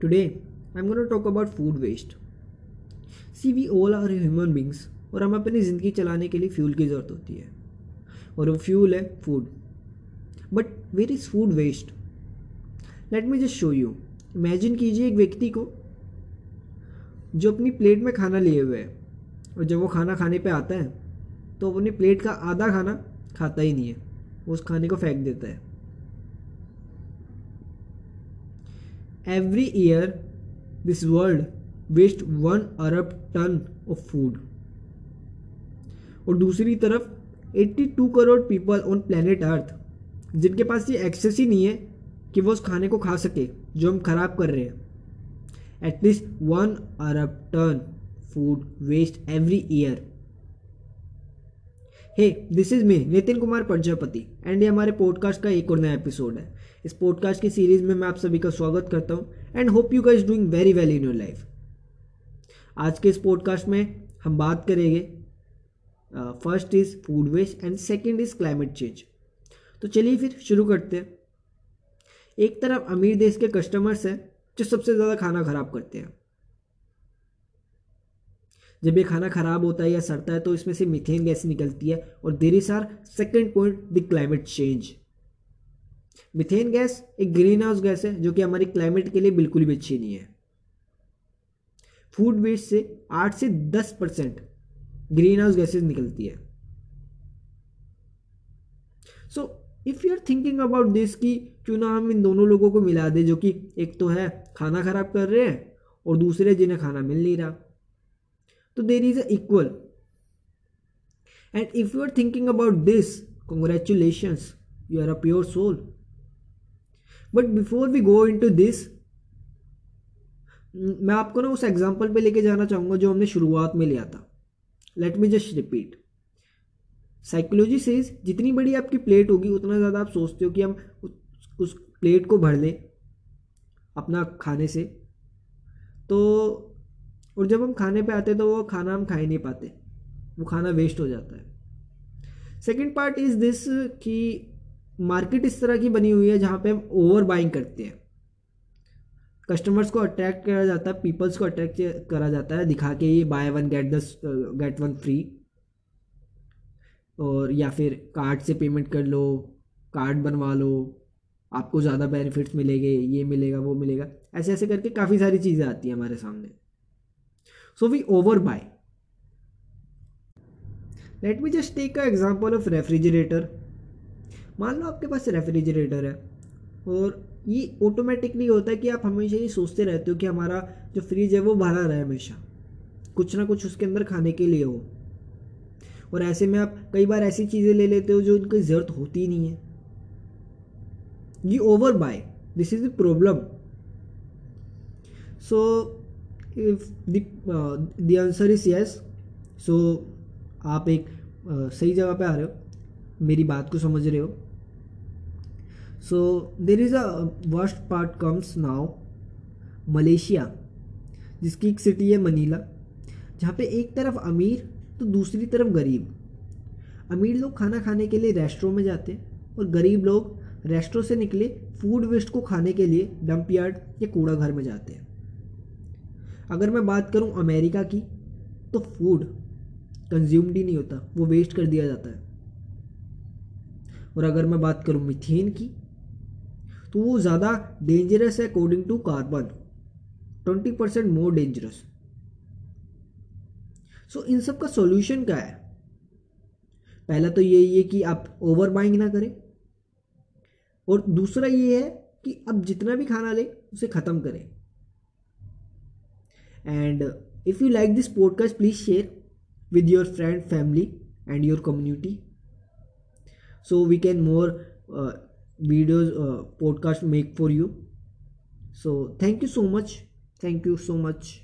Today, I'm going to talk about food waste. See, we all are human beings और हमें अपनी ज़िंदगी चलाने के लिए फ्यूल की ज़रूरत होती है। और वो फ्यूल है food but where is food waste let me just show you imagine कीजिए एक व्यक्ति को जो अपनी प्लेट में खाना लिए हुए है और जब वो खाना खाने पे आता है तो अपनी प्लेट का आधा खाना खाता ही नहीं है। वो उस खाने को फेंक देता है। Every year this world waste one Arab ton of food और दूसरी तरफ़ 82 crore people on planet Earth जिनके पास ये एक्सेस ही नहीं है कि वो उस खाने को खा सके, जो हम खराब कर रहे हैं। At least one Arab ton food waste every year hey this is me Nitin Kumar Prajapati and ये हमारे पॉडकास्ट का एक और नया एपिसोड है। इस पॉडकास्ट की सीरीज़ में मैं आप सभी का स्वागत करता हूँ and hope you guys doing very well in your life आज के इस पॉडकास्ट में हम बात करेंगे first is food waste and second is climate change तो चलिए फिर शुरू करते हैं। एक तरफ़ अमीर देश के कस्टमर्स हैं, जो सबसे ज़्यादा खाना ख़राब करते हैं। जब ये खाना ख़राब होता है या सड़ता है तो इसमें से मिथेन गैस निकलती है और there is our second point the climate change methane gas एक ग्रीन हाउस गैस है जो कि हमारी क्लाइमेट के लिए बिल्कुल भी अच्छी नहीं है। फ़ूड वेस्ट से आठ से दस परसेंट ग्रीन हाउस गैसेज निकलती है। So if you are thinking about this कि क्यों ना हम इन दोनों लोगों को मिला दें जो कि एक तो है खाना खराब कर रहे हैं और दूसरे जिन्हें खाना मिल नहीं रहा। तो there is equal and if you are thinking about this congratulation you are a pure soul but before we go into this मैं आपको ना उस एग्ज़ाम्पल पे लेके जाना चाहूँगा जो हमने शुरुआत में लिया था. Let me just repeat psychology से जितनी बड़ी आपकी प्लेट होगी, उतना ज़्यादा आप सोचते हो कि हम उस प्लेट को भर लें अपना खाने से. तो और जब हम खाने पे आते हैं तो वो खाना हम खा ही नहीं पाते। वो खाना वेस्ट हो जाता है। सेकेंड पार्ट इज़ दिस कि मार्केट इस तरह की बनी हुई है जहाँ पे हम ओवर बाइंग करते हैं। कस्टमर्स को अट्रैक्ट करा जाता है पीपल्स को अट्रैक्ट करा जाता है, दिखा के ये बाय वन गेट दस गेट वन फ्री और या फिर कार्ड से पेमेंट कर लो कार्ड बनवा लो, आपको ज़्यादा बेनिफिट्स मिलेंगे, ये मिलेगा, वो मिलेगा। ऐसे ऐसे करके काफ़ी सारी चीज़ें आती हैं हमारे सामने। We overbuy let me just take a example of refrigerator मान लो आपके पास रेफ्रिजरेटर है, और ये ऑटोमेटिकली होता है कि आप हमेशा ये सोचते रहते हो कि हमारा जो फ्रिज है वो भरा रहे हमेशा। कुछ ना कुछ उसके अंदर खाने के लिए हो। और ऐसे में आप कई बार ऐसी चीज़ें ले लेते हो जो उनकी ज़रूरत होती नहीं है। ये overbuy this is the problem so if the answer is yes so आप एक uh, सही जगह पे आ रहे हो मेरी बात को समझ रहे हो। So there is a worst part comes now Malaysia जिसकी एक सिटी है मनीला जहाँ पे एक तरफ़ अमीर तो दूसरी तरफ़ गरीब। अमीर लोग खाना खाने के लिए रेस्टोरों में जाते हैं और गरीब लोग रेस्टोरों से निकले फ़ूड वेस्ट को खाने के लिए डंप यार्ड या कूड़ा घर में जाते हैं। अगर मैं बात करूँ अमेरिका की तो फ़ूड कंज्यूम्ड ही नहीं होता, वो वेस्ट कर दिया जाता है। और अगर मैं बात करूँ मिथेन की तो वो ज़्यादा डेंजरस है according to carbon twenty percent more dangerous so इन सब का सॉल्यूशन क्या है? पहला तो यही है कि आप ओवर बाइंग ना करें। और दूसरा ये है कि अब जितना भी खाना ले, उसे ख़त्म करें। and uh, if you like this podcast please share with your friend family and your community. So we can more uh, videos uh, podcast make for you. So thank you so much. Thank you so much.